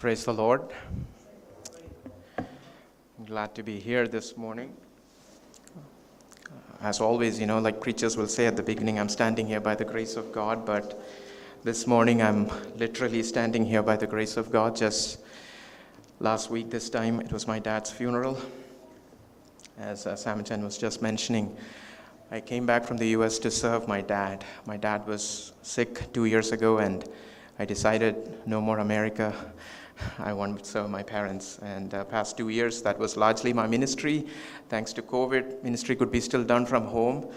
Praise the Lord. I'm glad to be here this morning. As always, you know, like preachers will say at the beginning, I'm standing here by the grace of God, but this morning I'm literally standing here by the grace of God. Just last week, this time, it was my dad's funeral. As uh, Sam Chan was just mentioning, I came back from the US to serve my dad. My dad was sick two years ago, and I decided no more America. I want to serve my parents. And uh, past two years, that was largely my ministry. Thanks to COVID, ministry could be still done from home.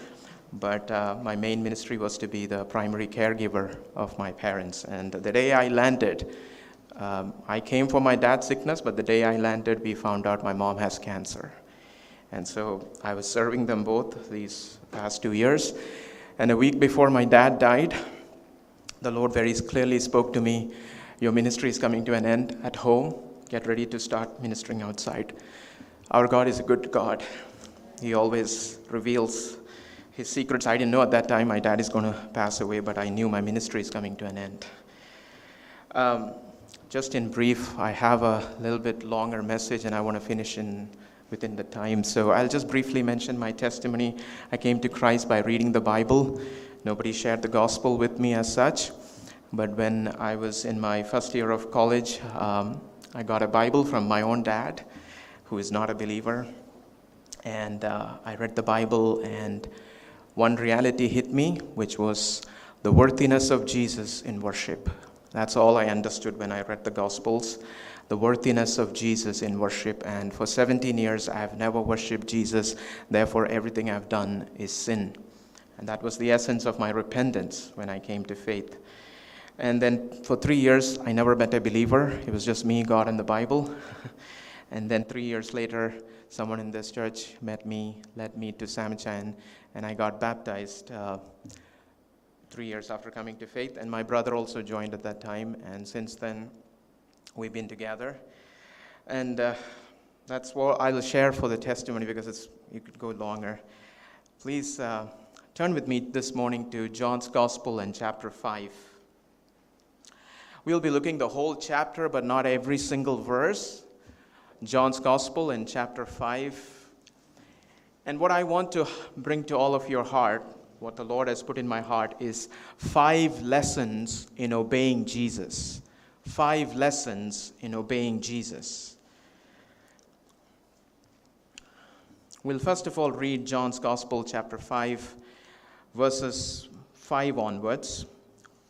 But uh, my main ministry was to be the primary caregiver of my parents. And the day I landed, um, I came for my dad's sickness, but the day I landed, we found out my mom has cancer. And so I was serving them both these past two years. And a week before my dad died, the Lord very clearly spoke to me Your ministry is coming to an end at home. Get ready to start ministering outside. Our God is a good God. He always reveals his secrets. I didn't know at that time my dad is going to pass away, but I knew my ministry is coming to an end. Um, just in brief, I have a little bit longer message and I want to finish in within the time. So I'll just briefly mention my testimony. I came to Christ by reading the Bible. Nobody shared the gospel with me as such. But when I was in my first year of college, um, I got a Bible from my own dad, who is not a believer. And uh, I read the Bible, and one reality hit me, which was the worthiness of Jesus in worship. That's all I understood when I read the Gospels the worthiness of Jesus in worship. And for 17 years, I have never worshiped Jesus. Therefore, everything I've done is sin. And that was the essence of my repentance when I came to faith. And then for three years, I never met a believer. It was just me, God, and the Bible. and then three years later, someone in this church met me, led me to Samchan, and I got baptized uh, three years after coming to faith. And my brother also joined at that time. And since then, we've been together. And uh, that's what I will share for the testimony because it's, you could go longer. Please uh, turn with me this morning to John's Gospel and chapter 5. We'll be looking the whole chapter, but not every single verse. John's Gospel in chapter 5. And what I want to bring to all of your heart, what the Lord has put in my heart, is five lessons in obeying Jesus five lessons in obeying Jesus. We'll first of all read John's Gospel, chapter 5, verses 5 onwards.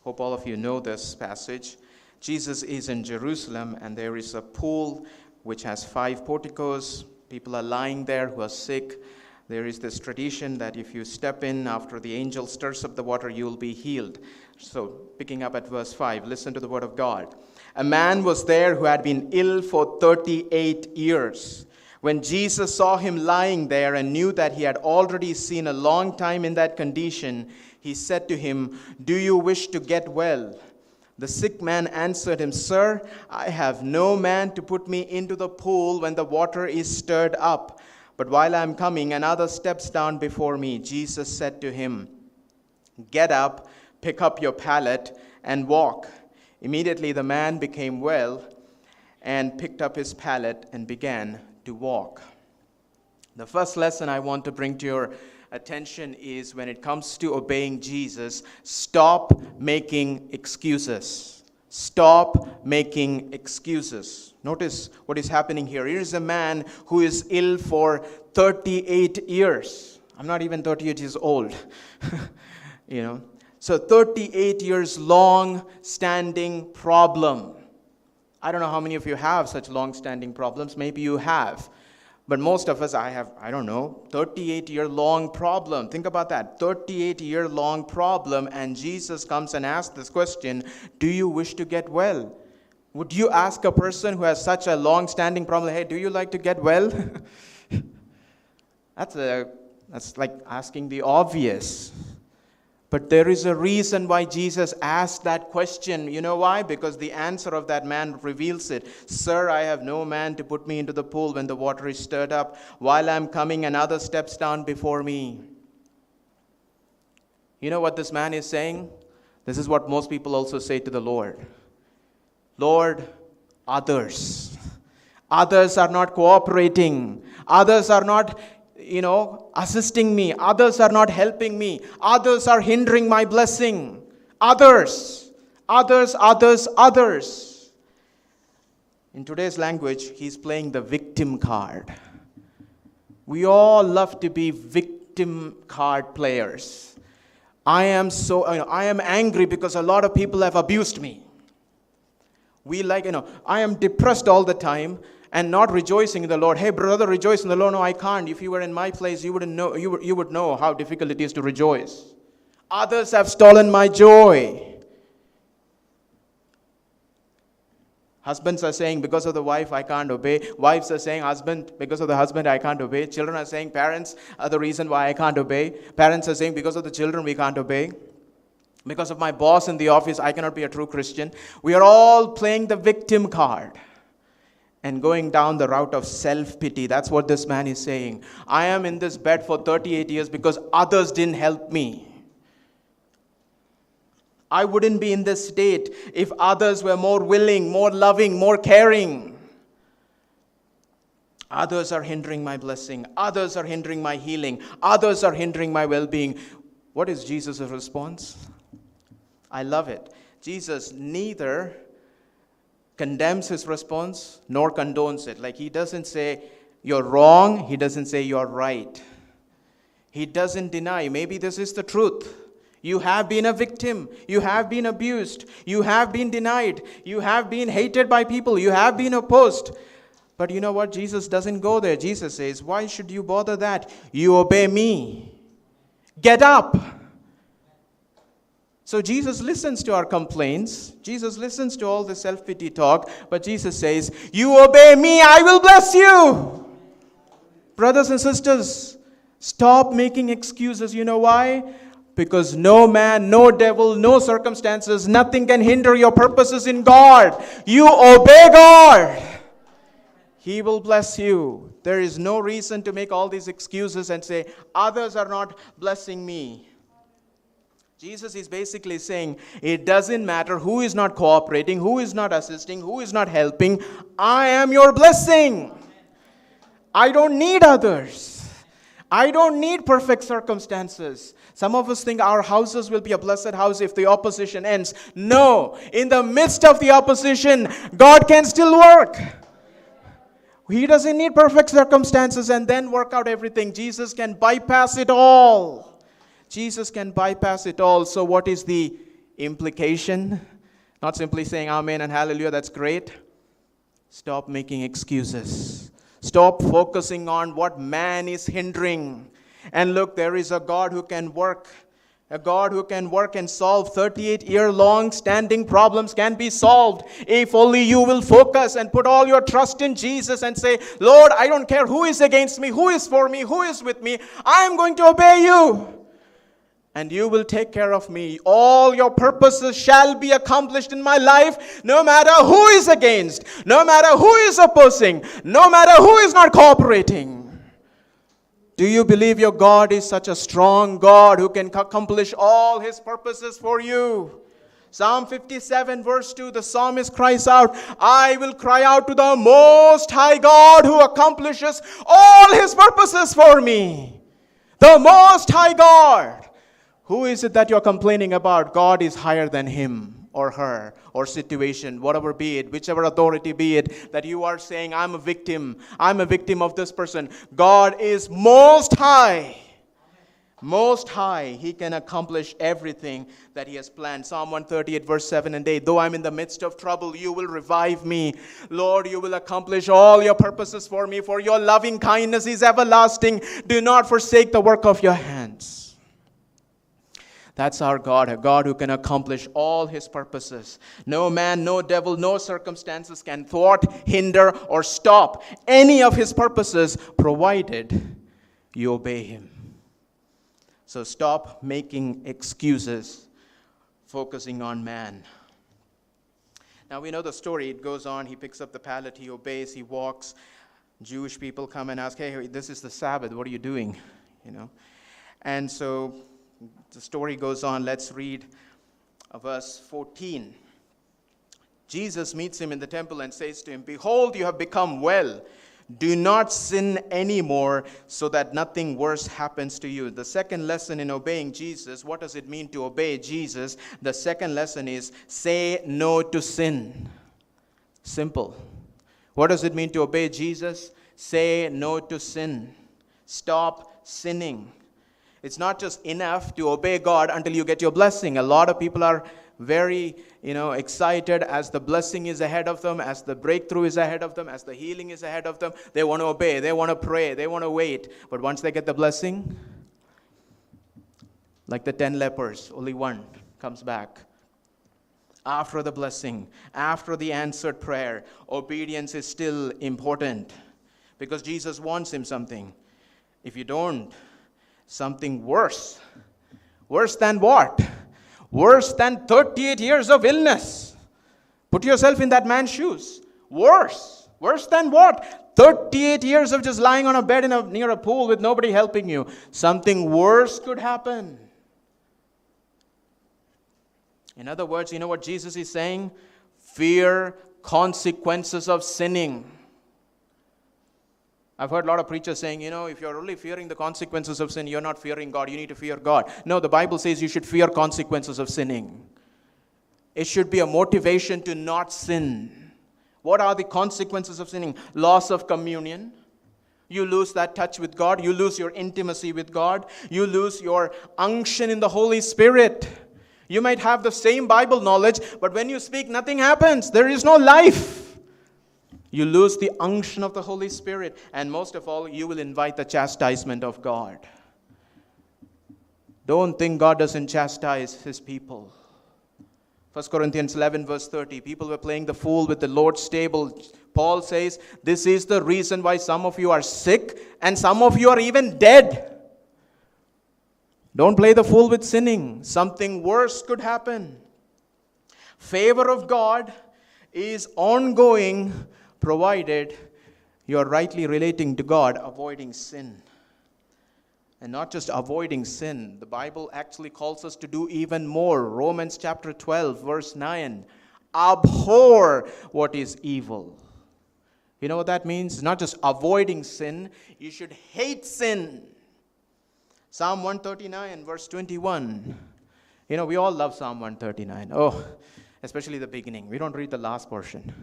Hope all of you know this passage. Jesus is in Jerusalem, and there is a pool which has five porticos. People are lying there who are sick. There is this tradition that if you step in after the angel stirs up the water, you will be healed. So, picking up at verse 5, listen to the word of God. A man was there who had been ill for 38 years. When Jesus saw him lying there and knew that he had already seen a long time in that condition, he said to him, Do you wish to get well? The sick man answered him, Sir, I have no man to put me into the pool when the water is stirred up. But while I am coming, another steps down before me. Jesus said to him, Get up, pick up your pallet, and walk. Immediately the man became well and picked up his pallet and began to walk. The first lesson I want to bring to your attention is when it comes to obeying Jesus, stop making excuses. Stop making excuses. Notice what is happening here. Here is a man who is ill for 38 years. I'm not even 38 years old. you know. So 38 years long standing problem. I don't know how many of you have such long standing problems. Maybe you have. But most of us, I have, I don't know, 38 year long problem. Think about that 38 year long problem. And Jesus comes and asks this question Do you wish to get well? Would you ask a person who has such a long standing problem, Hey, do you like to get well? that's, a, that's like asking the obvious. But there is a reason why Jesus asked that question. You know why? Because the answer of that man reveals it. Sir, I have no man to put me into the pool when the water is stirred up. While I'm coming, another steps down before me. You know what this man is saying? This is what most people also say to the Lord Lord, others. Others are not cooperating. Others are not, you know, assisting me. Others are not helping me. Others are hindering my blessing. Others, others, others, others. In today's language, he's playing the victim card. We all love to be victim card players. I am so, I am angry because a lot of people have abused me. We like, you know, I am depressed all the time and not rejoicing in the Lord. Hey, brother, rejoice in the Lord. No, I can't. If you were in my place, you wouldn't know, you, you would know how difficult it is to rejoice. Others have stolen my joy. Husbands are saying, because of the wife, I can't obey. Wives are saying, husband, because of the husband, I can't obey. Children are saying, parents are the reason why I can't obey. Parents are saying, because of the children, we can't obey. Because of my boss in the office, I cannot be a true Christian. We are all playing the victim card and going down the route of self pity. That's what this man is saying. I am in this bed for 38 years because others didn't help me. I wouldn't be in this state if others were more willing, more loving, more caring. Others are hindering my blessing. Others are hindering my healing. Others are hindering my well being. What is Jesus' response? I love it. Jesus neither condemns his response nor condones it. Like he doesn't say, You're wrong. He doesn't say, You're right. He doesn't deny, maybe this is the truth. You have been a victim. You have been abused. You have been denied. You have been hated by people. You have been opposed. But you know what? Jesus doesn't go there. Jesus says, Why should you bother that? You obey me. Get up. So Jesus listens to our complaints. Jesus listens to all the self pity talk. But Jesus says, You obey me, I will bless you. Brothers and sisters, stop making excuses. You know why? Because no man, no devil, no circumstances, nothing can hinder your purposes in God. You obey God. He will bless you. There is no reason to make all these excuses and say, others are not blessing me. Jesus is basically saying, it doesn't matter who is not cooperating, who is not assisting, who is not helping. I am your blessing. I don't need others. I don't need perfect circumstances. Some of us think our houses will be a blessed house if the opposition ends. No, in the midst of the opposition, God can still work. He doesn't need perfect circumstances and then work out everything. Jesus can bypass it all. Jesus can bypass it all. So, what is the implication? Not simply saying Amen and Hallelujah, that's great. Stop making excuses. Stop focusing on what man is hindering. And look, there is a God who can work. A God who can work and solve 38 year long standing problems can be solved if only you will focus and put all your trust in Jesus and say, Lord, I don't care who is against me, who is for me, who is with me, I am going to obey you. And you will take care of me. All your purposes shall be accomplished in my life, no matter who is against, no matter who is opposing, no matter who is not cooperating. Do you believe your God is such a strong God who can accomplish all his purposes for you? Psalm 57, verse 2, the psalmist cries out, I will cry out to the Most High God who accomplishes all his purposes for me. The Most High God. Who is it that you're complaining about? God is higher than him or her or situation, whatever be it, whichever authority be it, that you are saying, I'm a victim, I'm a victim of this person. God is most high. Most high, he can accomplish everything that he has planned. Psalm 138, verse 7 and 8. Though I'm in the midst of trouble, you will revive me. Lord, you will accomplish all your purposes for me, for your loving kindness is everlasting. Do not forsake the work of your hands. That's our God, a God who can accomplish all his purposes. No man, no devil, no circumstances can thwart, hinder, or stop any of his purposes, provided you obey him. So stop making excuses, focusing on man. Now we know the story. It goes on. He picks up the pallet, he obeys, he walks. Jewish people come and ask, Hey, this is the Sabbath. What are you doing? You know? And so the story goes on. Let's read uh, verse 14. Jesus meets him in the temple and says to him, Behold, you have become well. Do not sin anymore so that nothing worse happens to you. The second lesson in obeying Jesus, what does it mean to obey Jesus? The second lesson is say no to sin. Simple. What does it mean to obey Jesus? Say no to sin. Stop sinning. It's not just enough to obey God until you get your blessing. A lot of people are very you know excited as the blessing is ahead of them as the breakthrough is ahead of them as the healing is ahead of them. They want to obey they want to pray they want to wait. But once they get the blessing like the 10 lepers only one comes back. After the blessing after the answered prayer obedience is still important. Because jesus wants him something. If you don't something worse worse than what Worse than 38 years of illness. Put yourself in that man's shoes. Worse. Worse than what? 38 years of just lying on a bed in a, near a pool with nobody helping you. Something worse could happen. In other words, you know what Jesus is saying? Fear consequences of sinning. I've heard a lot of preachers saying, you know, if you're only fearing the consequences of sin, you're not fearing God. You need to fear God. No, the Bible says you should fear consequences of sinning. It should be a motivation to not sin. What are the consequences of sinning? Loss of communion. You lose that touch with God. You lose your intimacy with God. You lose your unction in the Holy Spirit. You might have the same Bible knowledge, but when you speak, nothing happens. There is no life. You lose the unction of the Holy Spirit. And most of all, you will invite the chastisement of God. Don't think God doesn't chastise his people. 1 Corinthians 11, verse 30. People were playing the fool with the Lord's table. Paul says, This is the reason why some of you are sick and some of you are even dead. Don't play the fool with sinning. Something worse could happen. Favor of God is ongoing provided you're rightly relating to God, avoiding sin. And not just avoiding sin, the Bible actually calls us to do even more. Romans chapter 12, verse 9 abhor what is evil. You know what that means? not just avoiding sin, you should hate sin. Psalm 139, verse 21. You know, we all love Psalm 139. Oh, especially the beginning. We don't read the last portion.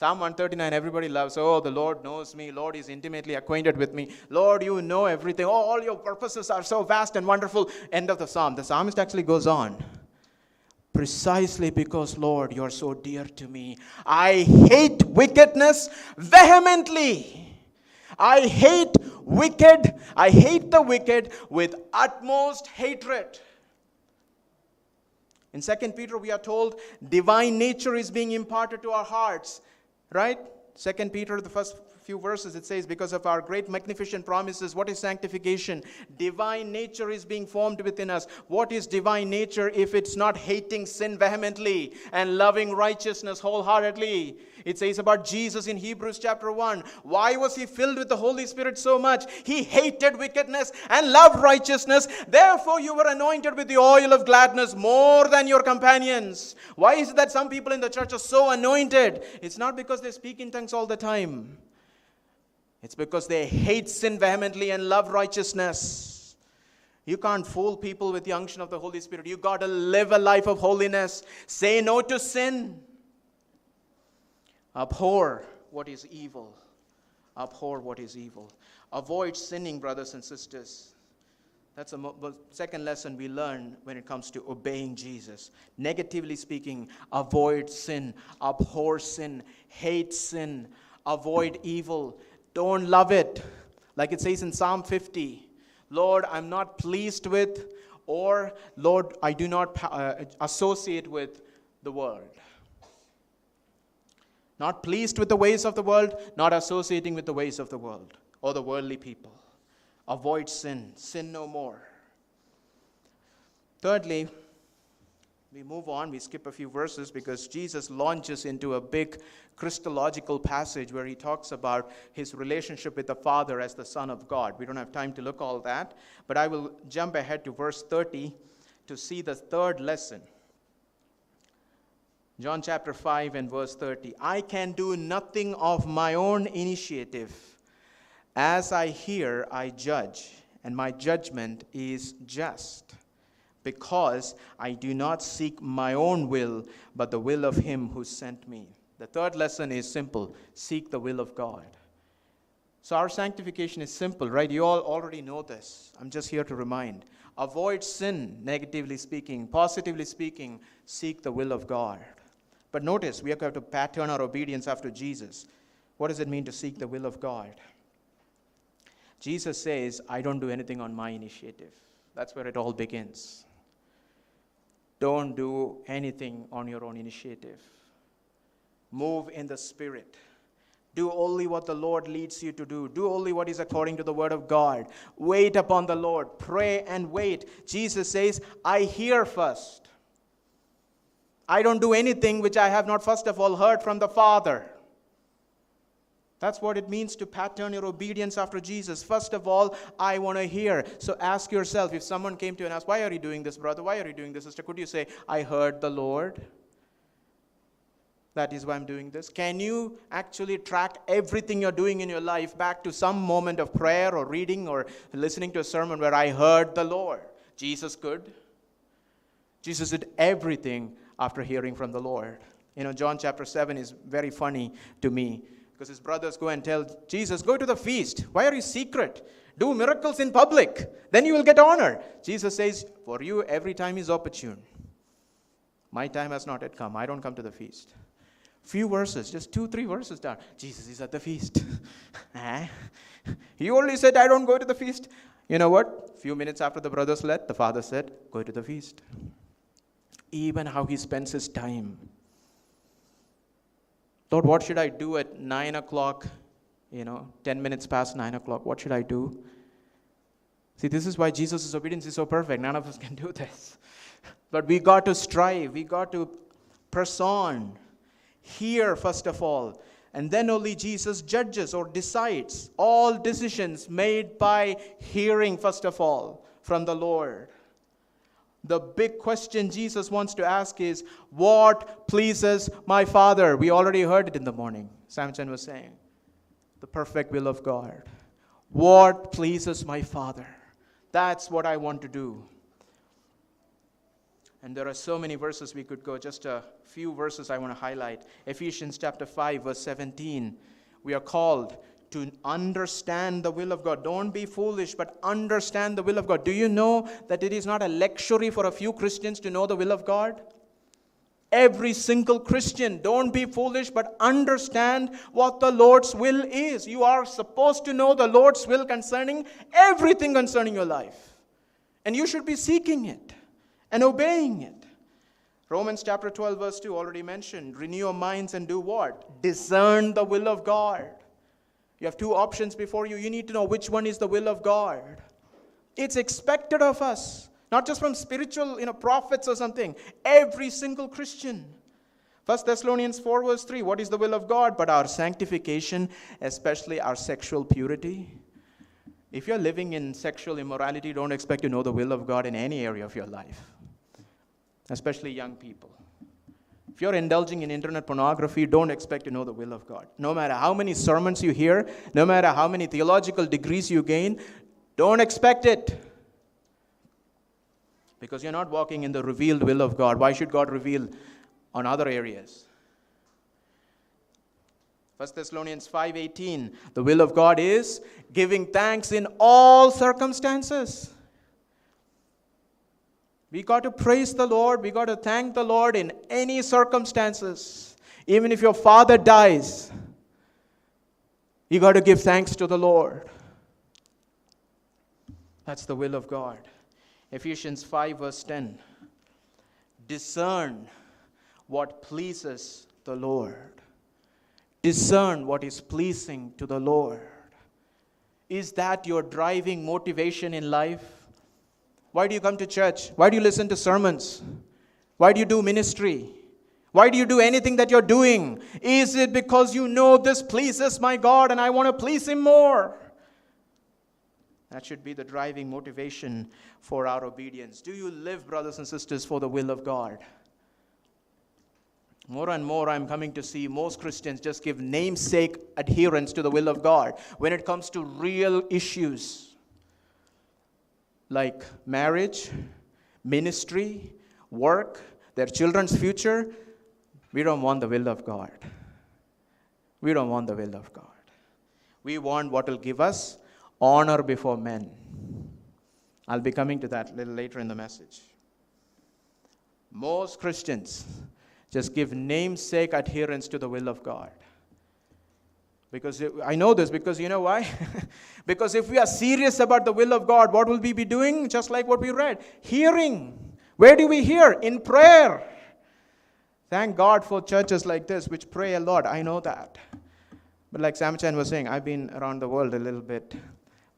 Psalm 139, everybody loves. Oh, the Lord knows me. Lord is intimately acquainted with me. Lord, you know everything. Oh, all your purposes are so vast and wonderful. End of the psalm. The psalmist actually goes on. Precisely because, Lord, you're so dear to me. I hate wickedness vehemently. I hate wicked. I hate the wicked with utmost hatred. In 2 Peter, we are told divine nature is being imparted to our hearts right? Second Peter, the first few verses, it says, Because of our great magnificent promises, what is sanctification? Divine nature is being formed within us. What is divine nature if it's not hating sin vehemently and loving righteousness wholeheartedly? It says about Jesus in Hebrews chapter 1. Why was he filled with the Holy Spirit so much? He hated wickedness and loved righteousness. Therefore, you were anointed with the oil of gladness more than your companions. Why is it that some people in the church are so anointed? It's not because they speak in tongues all the time, it's because they hate sin vehemently and love righteousness. You can't fool people with the unction of the Holy Spirit. You got to live a life of holiness. Say no to sin. Abhor what is evil. Abhor what is evil. Avoid sinning, brothers and sisters. That's the second lesson we learn when it comes to obeying Jesus. Negatively speaking, avoid sin, abhor sin, hate sin, avoid evil. Don't love it. Like it says in Psalm 50 Lord, I'm not pleased with, or Lord, I do not uh, associate with the world. Not pleased with the ways of the world, not associating with the ways of the world or the worldly people. Avoid sin, sin no more. Thirdly, we move on, we skip a few verses because Jesus launches into a big Christological passage where he talks about his relationship with the Father as the Son of God. We don't have time to look all that, but I will jump ahead to verse 30 to see the third lesson John chapter 5 and verse 30. I can do nothing of my own initiative. As I hear, I judge, and my judgment is just, because I do not seek my own will, but the will of him who sent me. The third lesson is simple seek the will of God. So, our sanctification is simple, right? You all already know this. I'm just here to remind. Avoid sin, negatively speaking. Positively speaking, seek the will of God. But notice, we have to pattern our obedience after Jesus. What does it mean to seek the will of God? Jesus says, I don't do anything on my initiative. That's where it all begins. Don't do anything on your own initiative. Move in the Spirit. Do only what the Lord leads you to do. Do only what is according to the Word of God. Wait upon the Lord. Pray and wait. Jesus says, I hear first. I don't do anything which I have not first of all heard from the Father. That's what it means to pattern your obedience after Jesus. First of all, I want to hear. So ask yourself if someone came to you and asked, Why are you doing this, brother? Why are you doing this, sister? Could you say, I heard the Lord? That is why I'm doing this. Can you actually track everything you're doing in your life back to some moment of prayer or reading or listening to a sermon where I heard the Lord? Jesus could. Jesus did everything after hearing from the Lord. You know, John chapter 7 is very funny to me because his brothers go and tell Jesus, Go to the feast. Why are you secret? Do miracles in public. Then you will get honor. Jesus says, For you, every time is opportune. My time has not yet come. I don't come to the feast. Few verses, just two, three verses down. Jesus is at the feast. eh? He only said, I don't go to the feast. You know what? Few minutes after the brothers left, the father said, Go to the feast. Even how he spends his time Lord, what should I do at 9 o'clock? You know, 10 minutes past 9 o'clock. What should I do? See, this is why Jesus' obedience is so perfect. None of us can do this. But we got to strive, we got to press on. Hear, first of all. And then only Jesus judges or decides. All decisions made by hearing, first of all, from the Lord. The big question Jesus wants to ask is, What pleases my Father? We already heard it in the morning. Samson was saying, The perfect will of God. What pleases my Father? That's what I want to do. And there are so many verses we could go, just a few verses I want to highlight. Ephesians chapter 5, verse 17. We are called to understand the will of God. Don't be foolish, but understand the will of God. Do you know that it is not a luxury for a few Christians to know the will of God? Every single Christian, don't be foolish, but understand what the Lord's will is. You are supposed to know the Lord's will concerning everything concerning your life. And you should be seeking it and obeying it. Romans chapter 12, verse 2 already mentioned. Renew your minds and do what? Discern the will of God. You have two options before you. You need to know which one is the will of God. It's expected of us, not just from spiritual you know, prophets or something. Every single Christian. 1 Thessalonians 4, verse 3 What is the will of God? But our sanctification, especially our sexual purity. If you're living in sexual immorality, don't expect to know the will of God in any area of your life, especially young people. If you're indulging in internet pornography, don't expect to know the will of God. No matter how many sermons you hear, no matter how many theological degrees you gain, don't expect it. Because you're not walking in the revealed will of God. Why should God reveal on other areas? 1 Thessalonians 5:18 The will of God is giving thanks in all circumstances. We got to praise the Lord. We got to thank the Lord in any circumstances. Even if your father dies, you got to give thanks to the Lord. That's the will of God. Ephesians 5, verse 10. Discern what pleases the Lord. Discern what is pleasing to the Lord. Is that your driving motivation in life? Why do you come to church? Why do you listen to sermons? Why do you do ministry? Why do you do anything that you're doing? Is it because you know this pleases my God and I want to please Him more? That should be the driving motivation for our obedience. Do you live, brothers and sisters, for the will of God? more and more I'm coming to see most Christians just give namesake adherence to the will of God when it comes to real issues like marriage, ministry, work, their children's future. We don't want the will of God. We don't want the will of God. We want what will give us honor before men. I'll be coming to that a little later in the message. Most Christians just give namesake adherence to the will of God. Because I know this because you know why? because if we are serious about the will of God, what will we be doing? Just like what we read hearing. Where do we hear? In prayer. Thank God for churches like this which pray a lot. I know that. But like Samchan was saying, I've been around the world a little bit.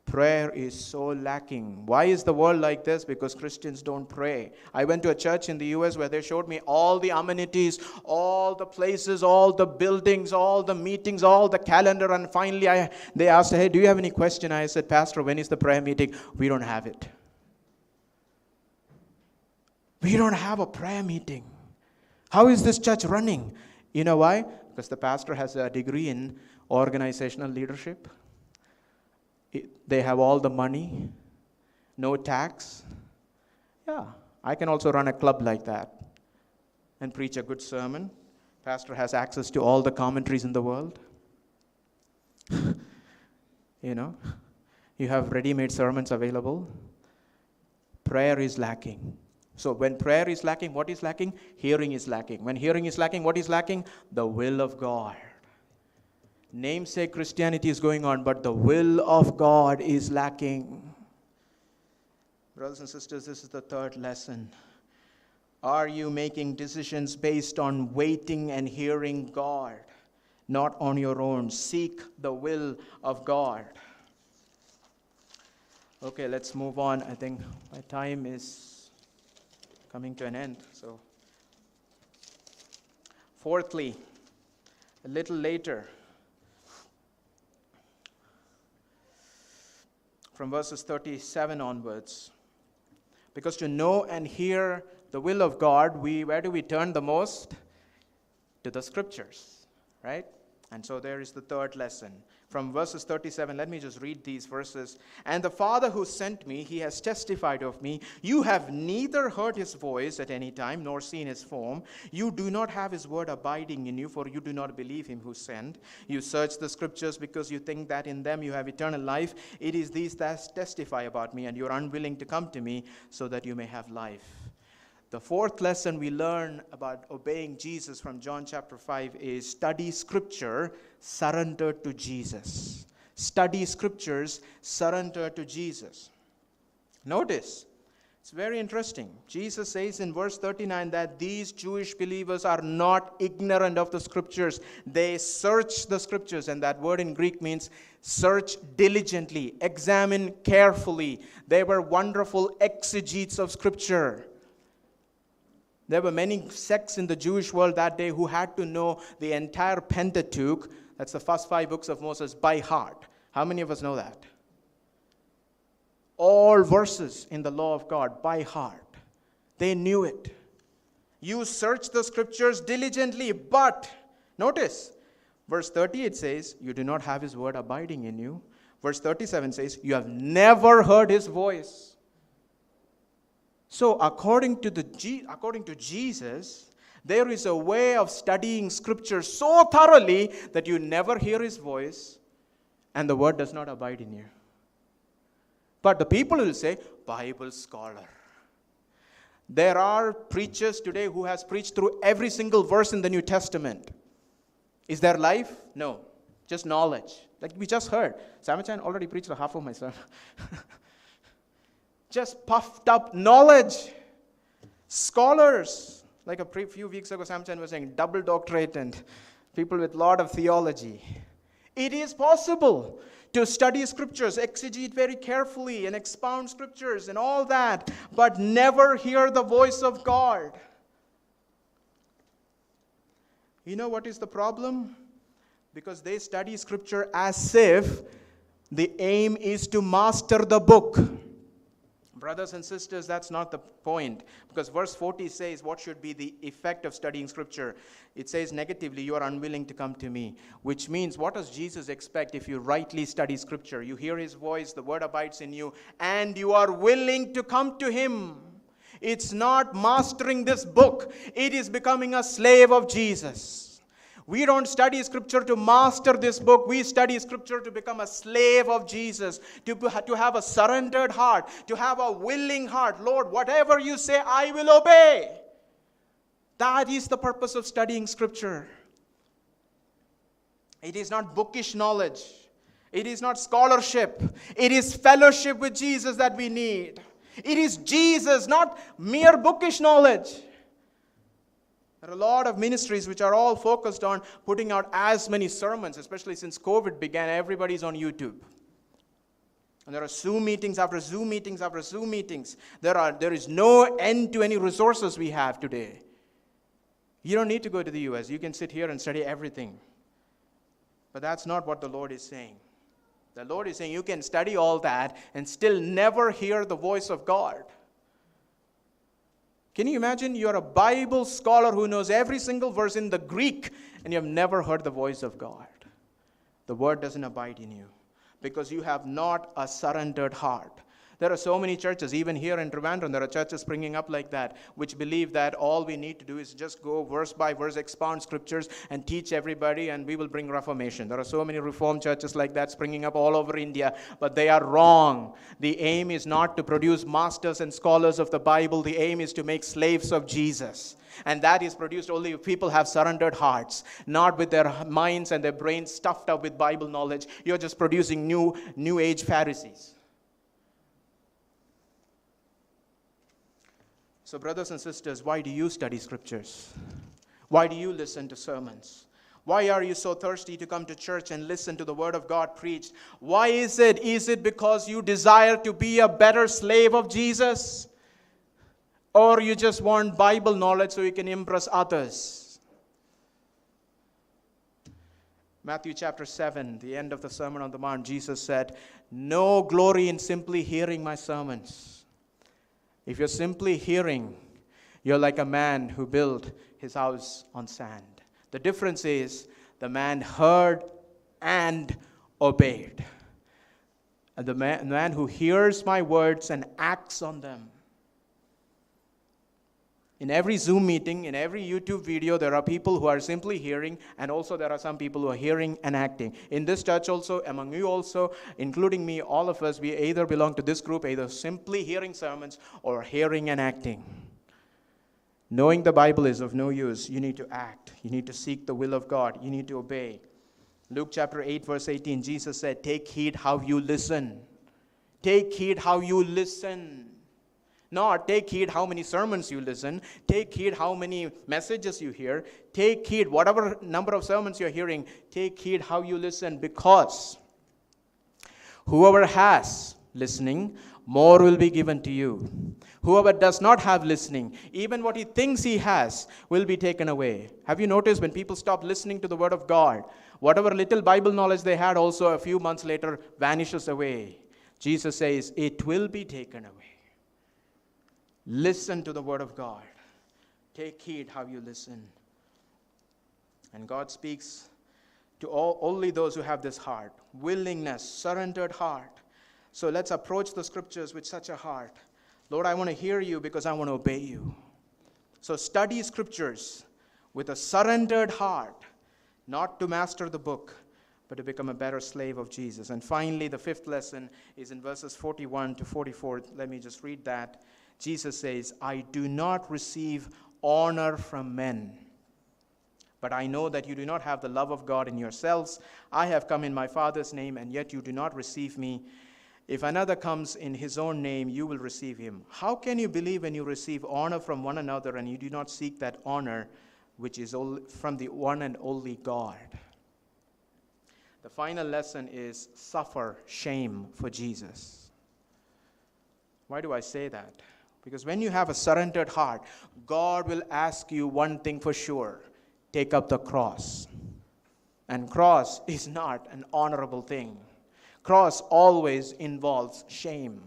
Prayer is so lacking. Why is the world like this? Because Christians don't pray. I went to a church in the US where they showed me all the amenities, all the places, all the buildings, all the meetings, all the calendar. And finally, I, they asked, Hey, do you have any question? I said, Pastor, when is the prayer meeting? We don't have it. We don't have a prayer meeting. How is this church running? You know why? Because the pastor has a degree in organizational leadership. They have all the money, no tax. Yeah, I can also run a club like that and preach a good sermon. Pastor has access to all the commentaries in the world. you know, you have ready made sermons available. Prayer is lacking. So, when prayer is lacking, what is lacking? Hearing is lacking. When hearing is lacking, what is lacking? The will of God. Namesake Christianity is going on, but the will of God is lacking. Brothers and sisters, this is the third lesson. Are you making decisions based on waiting and hearing God, not on your own? Seek the will of God. Okay, let's move on. I think my time is coming to an end. So, fourthly, a little later, from verses 37 onwards. Because to know and hear the will of God, we, where do we turn the most? To the scriptures, right? And so there is the third lesson from verses 37. Let me just read these verses. And the Father who sent me, he has testified of me. You have neither heard his voice at any time nor seen his form. You do not have his word abiding in you, for you do not believe him who sent. You search the scriptures because you think that in them you have eternal life. It is these that testify about me, and you are unwilling to come to me so that you may have life. The fourth lesson we learn about obeying Jesus from John chapter 5 is study scripture, surrender to Jesus. Study scriptures, surrender to Jesus. Notice, it's very interesting. Jesus says in verse 39 that these Jewish believers are not ignorant of the scriptures. They search the scriptures, and that word in Greek means search diligently, examine carefully. They were wonderful exegetes of scripture. There were many sects in the Jewish world that day who had to know the entire Pentateuch, that's the first five books of Moses, by heart. How many of us know that? All verses in the law of God by heart. They knew it. You search the scriptures diligently, but notice, verse 30 it says, You do not have his word abiding in you. Verse 37 says, You have never heard his voice. So, according to, the, according to Jesus, there is a way of studying scripture so thoroughly that you never hear his voice and the word does not abide in you. But the people will say, Bible scholar. There are preachers today who has preached through every single verse in the New Testament. Is there life? No. Just knowledge. Like we just heard. Samachan already preached half of my sermon. just puffed up knowledge. Scholars, like a few weeks ago, Samchan was saying, double doctorate and people with lot of theology. It is possible to study scriptures, exegete very carefully, and expound scriptures and all that, but never hear the voice of God. You know what is the problem? Because they study scripture as if the aim is to master the book. Brothers and sisters, that's not the point. Because verse 40 says, What should be the effect of studying Scripture? It says negatively, You are unwilling to come to me. Which means, what does Jesus expect if you rightly study Scripture? You hear his voice, the word abides in you, and you are willing to come to him. It's not mastering this book, it is becoming a slave of Jesus. We don't study scripture to master this book. We study scripture to become a slave of Jesus, to, to have a surrendered heart, to have a willing heart. Lord, whatever you say, I will obey. That is the purpose of studying scripture. It is not bookish knowledge, it is not scholarship, it is fellowship with Jesus that we need. It is Jesus, not mere bookish knowledge. There are a lot of ministries which are all focused on putting out as many sermons, especially since COVID began, everybody's on YouTube. And there are Zoom meetings after Zoom meetings after Zoom meetings. There, are, there is no end to any resources we have today. You don't need to go to the US. You can sit here and study everything. But that's not what the Lord is saying. The Lord is saying you can study all that and still never hear the voice of God. Can you imagine you're a Bible scholar who knows every single verse in the Greek and you have never heard the voice of God? The word doesn't abide in you because you have not a surrendered heart. There are so many churches, even here in Trivandrum, there are churches springing up like that, which believe that all we need to do is just go verse by verse, expound scriptures, and teach everybody, and we will bring reformation. There are so many reformed churches like that springing up all over India, but they are wrong. The aim is not to produce masters and scholars of the Bible, the aim is to make slaves of Jesus. And that is produced only if people have surrendered hearts, not with their minds and their brains stuffed up with Bible knowledge. You're just producing new, new age Pharisees. So, brothers and sisters, why do you study scriptures? Why do you listen to sermons? Why are you so thirsty to come to church and listen to the word of God preached? Why is it? Is it because you desire to be a better slave of Jesus? Or you just want Bible knowledge so you can impress others? Matthew chapter 7, the end of the Sermon on the Mount, Jesus said, No glory in simply hearing my sermons if you're simply hearing, you're like a man who built his house on sand. The difference is the man heard and obeyed. And the man, the man who hears my words and acts on them in every Zoom meeting, in every YouTube video, there are people who are simply hearing, and also there are some people who are hearing and acting. In this church, also, among you, also, including me, all of us, we either belong to this group, either simply hearing sermons or hearing and acting. Knowing the Bible is of no use. You need to act, you need to seek the will of God, you need to obey. Luke chapter 8, verse 18, Jesus said, Take heed how you listen. Take heed how you listen. Not take heed how many sermons you listen, take heed how many messages you hear, take heed whatever number of sermons you're hearing, take heed how you listen because whoever has listening, more will be given to you. Whoever does not have listening, even what he thinks he has, will be taken away. Have you noticed when people stop listening to the word of God, whatever little Bible knowledge they had also a few months later vanishes away? Jesus says, It will be taken away. Listen to the word of God. Take heed how you listen. And God speaks to all, only those who have this heart willingness, surrendered heart. So let's approach the scriptures with such a heart. Lord, I want to hear you because I want to obey you. So study scriptures with a surrendered heart, not to master the book, but to become a better slave of Jesus. And finally, the fifth lesson is in verses 41 to 44. Let me just read that. Jesus says, I do not receive honor from men. But I know that you do not have the love of God in yourselves. I have come in my Father's name, and yet you do not receive me. If another comes in his own name, you will receive him. How can you believe when you receive honor from one another and you do not seek that honor which is from the one and only God? The final lesson is suffer shame for Jesus. Why do I say that? Because when you have a surrendered heart, God will ask you one thing for sure take up the cross. And cross is not an honorable thing. Cross always involves shame.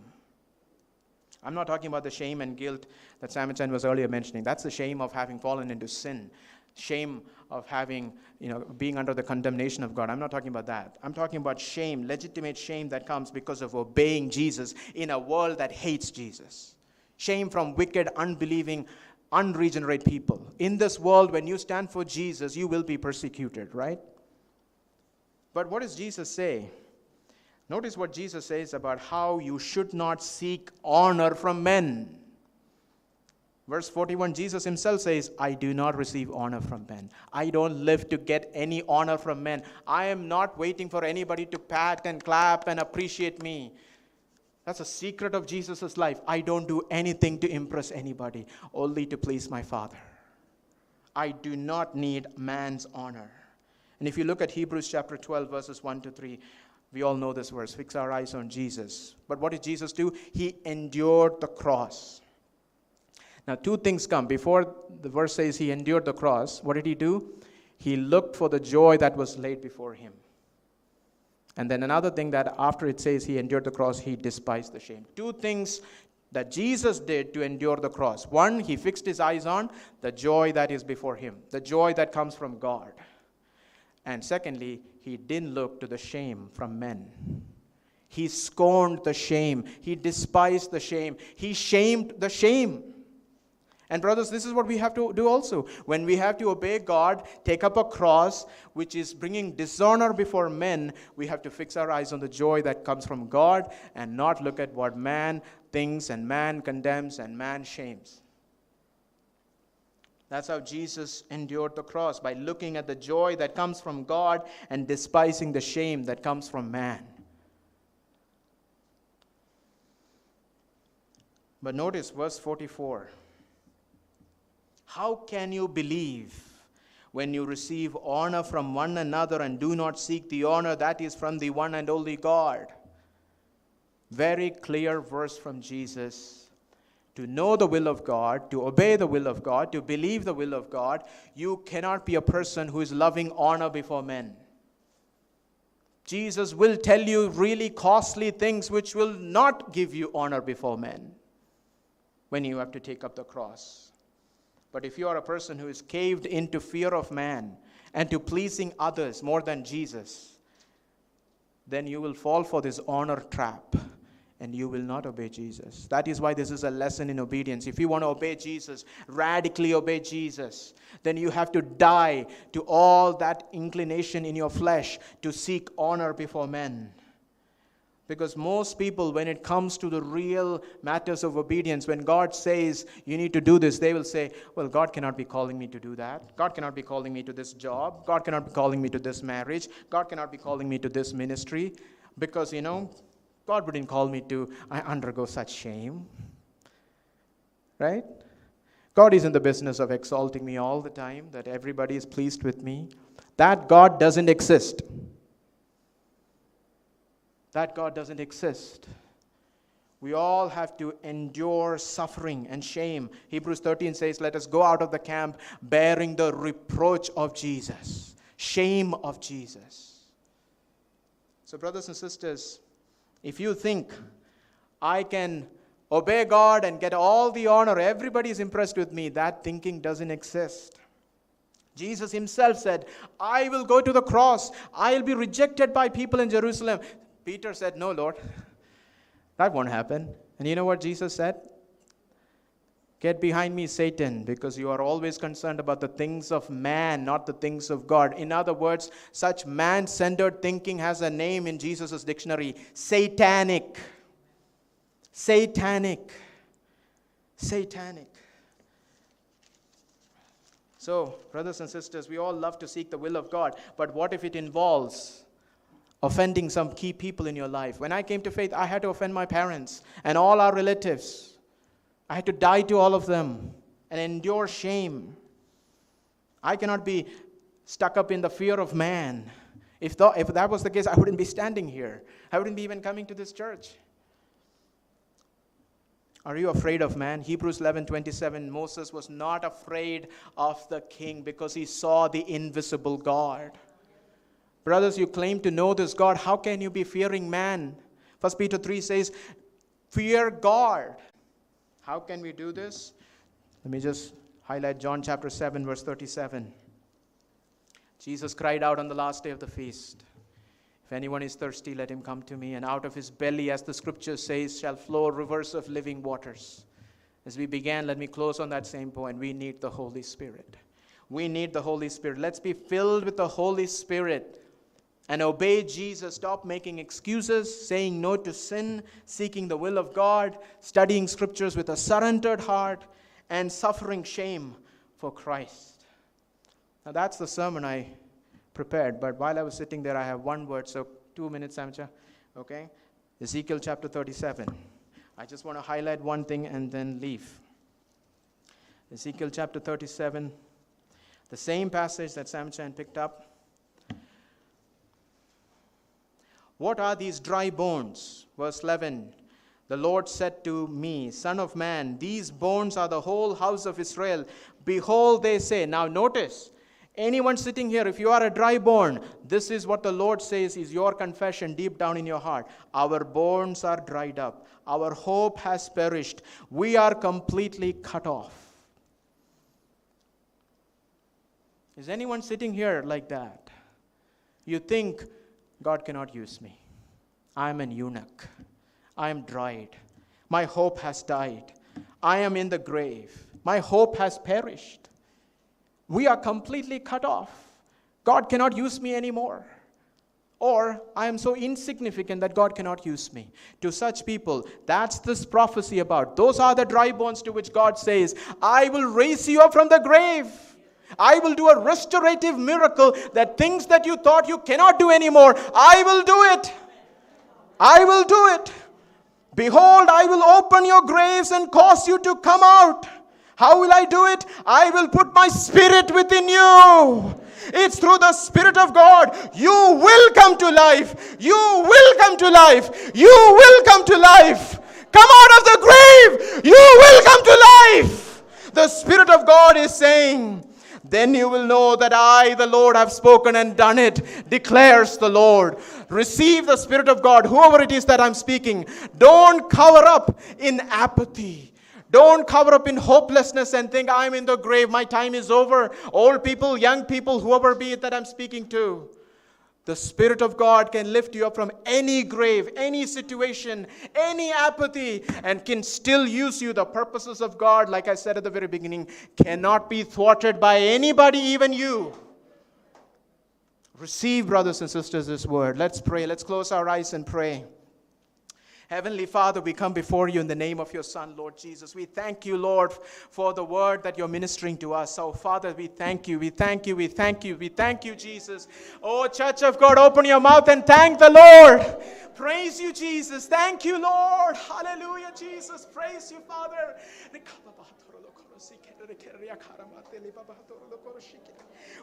I'm not talking about the shame and guilt that Samuel was earlier mentioning. That's the shame of having fallen into sin, shame of having, you know, being under the condemnation of God. I'm not talking about that. I'm talking about shame, legitimate shame that comes because of obeying Jesus in a world that hates Jesus. Shame from wicked, unbelieving, unregenerate people. In this world, when you stand for Jesus, you will be persecuted, right? But what does Jesus say? Notice what Jesus says about how you should not seek honor from men. Verse 41, Jesus himself says, I do not receive honor from men. I don't live to get any honor from men. I am not waiting for anybody to pat and clap and appreciate me. That's a secret of Jesus' life. I don't do anything to impress anybody, only to please my Father. I do not need man's honor. And if you look at Hebrews chapter 12, verses 1 to 3, we all know this verse fix our eyes on Jesus. But what did Jesus do? He endured the cross. Now, two things come. Before the verse says he endured the cross, what did he do? He looked for the joy that was laid before him. And then another thing that after it says he endured the cross, he despised the shame. Two things that Jesus did to endure the cross. One, he fixed his eyes on the joy that is before him, the joy that comes from God. And secondly, he didn't look to the shame from men. He scorned the shame. He despised the shame. He shamed the shame. And, brothers, this is what we have to do also. When we have to obey God, take up a cross, which is bringing dishonor before men, we have to fix our eyes on the joy that comes from God and not look at what man thinks and man condemns and man shames. That's how Jesus endured the cross, by looking at the joy that comes from God and despising the shame that comes from man. But notice verse 44. How can you believe when you receive honor from one another and do not seek the honor that is from the one and only God? Very clear verse from Jesus to know the will of God, to obey the will of God, to believe the will of God, you cannot be a person who is loving honor before men. Jesus will tell you really costly things which will not give you honor before men when you have to take up the cross. But if you are a person who is caved into fear of man and to pleasing others more than Jesus, then you will fall for this honor trap and you will not obey Jesus. That is why this is a lesson in obedience. If you want to obey Jesus, radically obey Jesus, then you have to die to all that inclination in your flesh to seek honor before men. Because most people, when it comes to the real matters of obedience, when God says you need to do this, they will say, Well, God cannot be calling me to do that. God cannot be calling me to this job. God cannot be calling me to this marriage. God cannot be calling me to this ministry. Because, you know, God wouldn't call me to I undergo such shame. Right? God is in the business of exalting me all the time, that everybody is pleased with me. That God doesn't exist. That God doesn't exist. We all have to endure suffering and shame. Hebrews 13 says, Let us go out of the camp bearing the reproach of Jesus, shame of Jesus. So, brothers and sisters, if you think I can obey God and get all the honor, everybody is impressed with me, that thinking doesn't exist. Jesus himself said, I will go to the cross. I'll be rejected by people in Jerusalem. Peter said, No, Lord, that won't happen. And you know what Jesus said? Get behind me, Satan, because you are always concerned about the things of man, not the things of God. In other words, such man centered thinking has a name in Jesus' dictionary satanic. Satanic. Satanic. So, brothers and sisters, we all love to seek the will of God, but what if it involves offending some key people in your life? When I came to faith, I had to offend my parents and all our relatives. I had to die to all of them and endure shame. I cannot be stuck up in the fear of man. If, th- if that was the case, I wouldn't be standing here. I wouldn't be even coming to this church. Are you afraid of man? Hebrews 11 27. Moses was not afraid of the king because he saw the invisible God. Brothers, you claim to know this God. How can you be fearing man? First Peter 3 says, Fear God. How can we do this? Let me just highlight John chapter 7, verse 37. Jesus cried out on the last day of the feast. If anyone is thirsty, let him come to me, and out of his belly, as the scripture says, shall flow rivers of living waters. As we began, let me close on that same point. We need the Holy Spirit. We need the Holy Spirit. Let's be filled with the Holy Spirit and obey Jesus. Stop making excuses, saying no to sin, seeking the will of God, studying scriptures with a surrendered heart, and suffering shame for Christ. Now, that's the sermon I prepared, but while I was sitting there, I have one word. So, two minutes, Samcha. Okay? Ezekiel chapter 37. I just want to highlight one thing and then leave. Ezekiel chapter 37, the same passage that Samchan picked up. What are these dry bones? Verse 11. The Lord said to me, Son of man, these bones are the whole house of Israel. Behold, they say. Now, notice, anyone sitting here, if you are a dry bone, this is what the Lord says is your confession deep down in your heart. Our bones are dried up, our hope has perished, we are completely cut off. Is anyone sitting here like that? You think God cannot use me. I am an eunuch. I am dried. My hope has died. I am in the grave. My hope has perished. We are completely cut off. God cannot use me anymore. Or I am so insignificant that God cannot use me. To such people, that's this prophecy about. Those are the dry bones to which God says, I will raise you up from the grave. I will do a restorative miracle that things that you thought you cannot do anymore, I will do it. I will do it. Behold, I will open your graves and cause you to come out. How will I do it? I will put my spirit within you. It's through the Spirit of God. You will come to life. You will come to life. You will come to life. Come out of the grave. You will come to life. The Spirit of God is saying, then you will know that I, the Lord, have spoken and done it, declares the Lord. Receive the Spirit of God, whoever it is that I'm speaking. Don't cover up in apathy. Don't cover up in hopelessness and think I'm in the grave, my time is over. Old people, young people, whoever be it that I'm speaking to. The Spirit of God can lift you up from any grave, any situation, any apathy, and can still use you. The purposes of God, like I said at the very beginning, cannot be thwarted by anybody, even you. Receive, brothers and sisters, this word. Let's pray. Let's close our eyes and pray. Heavenly Father, we come before you in the name of your Son, Lord Jesus. We thank you, Lord, for the word that you're ministering to us. Oh, Father, we thank you. We thank you. We thank you. We thank you, Jesus. Oh, Church of God, open your mouth and thank the Lord. Praise you, Jesus. Thank you, Lord. Hallelujah, Jesus. Praise you, Father.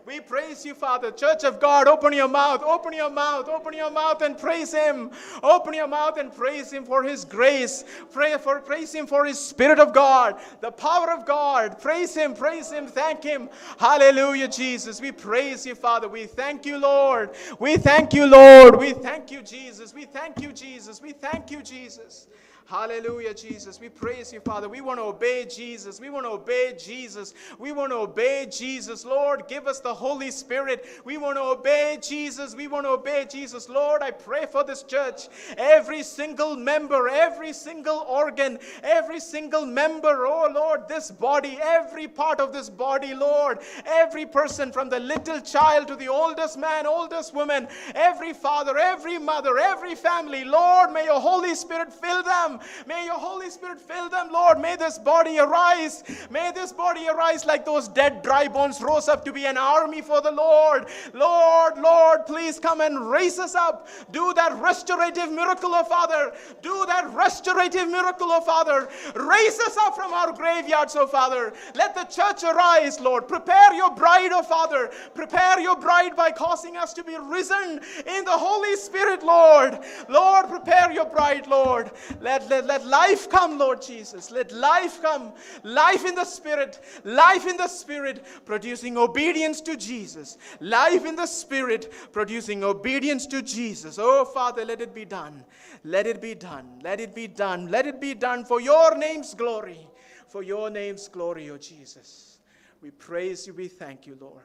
We praise you, Father. Church of God, open your mouth, open your mouth, open your mouth and praise Him. Open your mouth and praise Him for His grace. Pray for praise Him for His Spirit of God, the power of God. Praise Him, praise Him, thank Him. Hallelujah, Jesus. We praise you, Father. We thank you, Lord. We thank you, Lord. We thank you, Jesus. We thank you, Jesus. We thank you, Jesus. Hallelujah, Jesus. We praise you, Father. We want to obey Jesus. We want to obey Jesus. We want to obey Jesus. Lord, give us the Holy Spirit. We want to obey Jesus. We want to obey Jesus. Lord, I pray for this church. Every single member, every single organ, every single member, oh Lord, this body, every part of this body, Lord, every person from the little child to the oldest man, oldest woman, every father, every mother, every family, Lord, may your Holy Spirit fill them. May your Holy Spirit fill them, Lord. May this body arise. May this body arise like those dead dry bones rose up to be an army for the Lord. Lord, Lord, please come and raise us up. Do that restorative miracle, oh Father. Do that restorative miracle, oh Father. Raise us up from our graveyards, oh Father. Let the church arise, Lord. Prepare your bride, oh Father. Prepare your bride by causing us to be risen in the Holy Spirit, Lord. Lord, prepare your bride, Lord. Let, let, let life come, Lord Jesus. Let life come. Life in the Spirit. Life in the Spirit, producing obedience to Jesus. Life in the Spirit, producing obedience to Jesus. Oh, Father, let it be done. Let it be done. Let it be done. Let it be done for your name's glory. for your name's glory, O Jesus. We praise you, we thank you, Lord.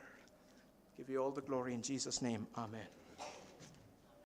Give you all the glory in Jesus' name. Amen.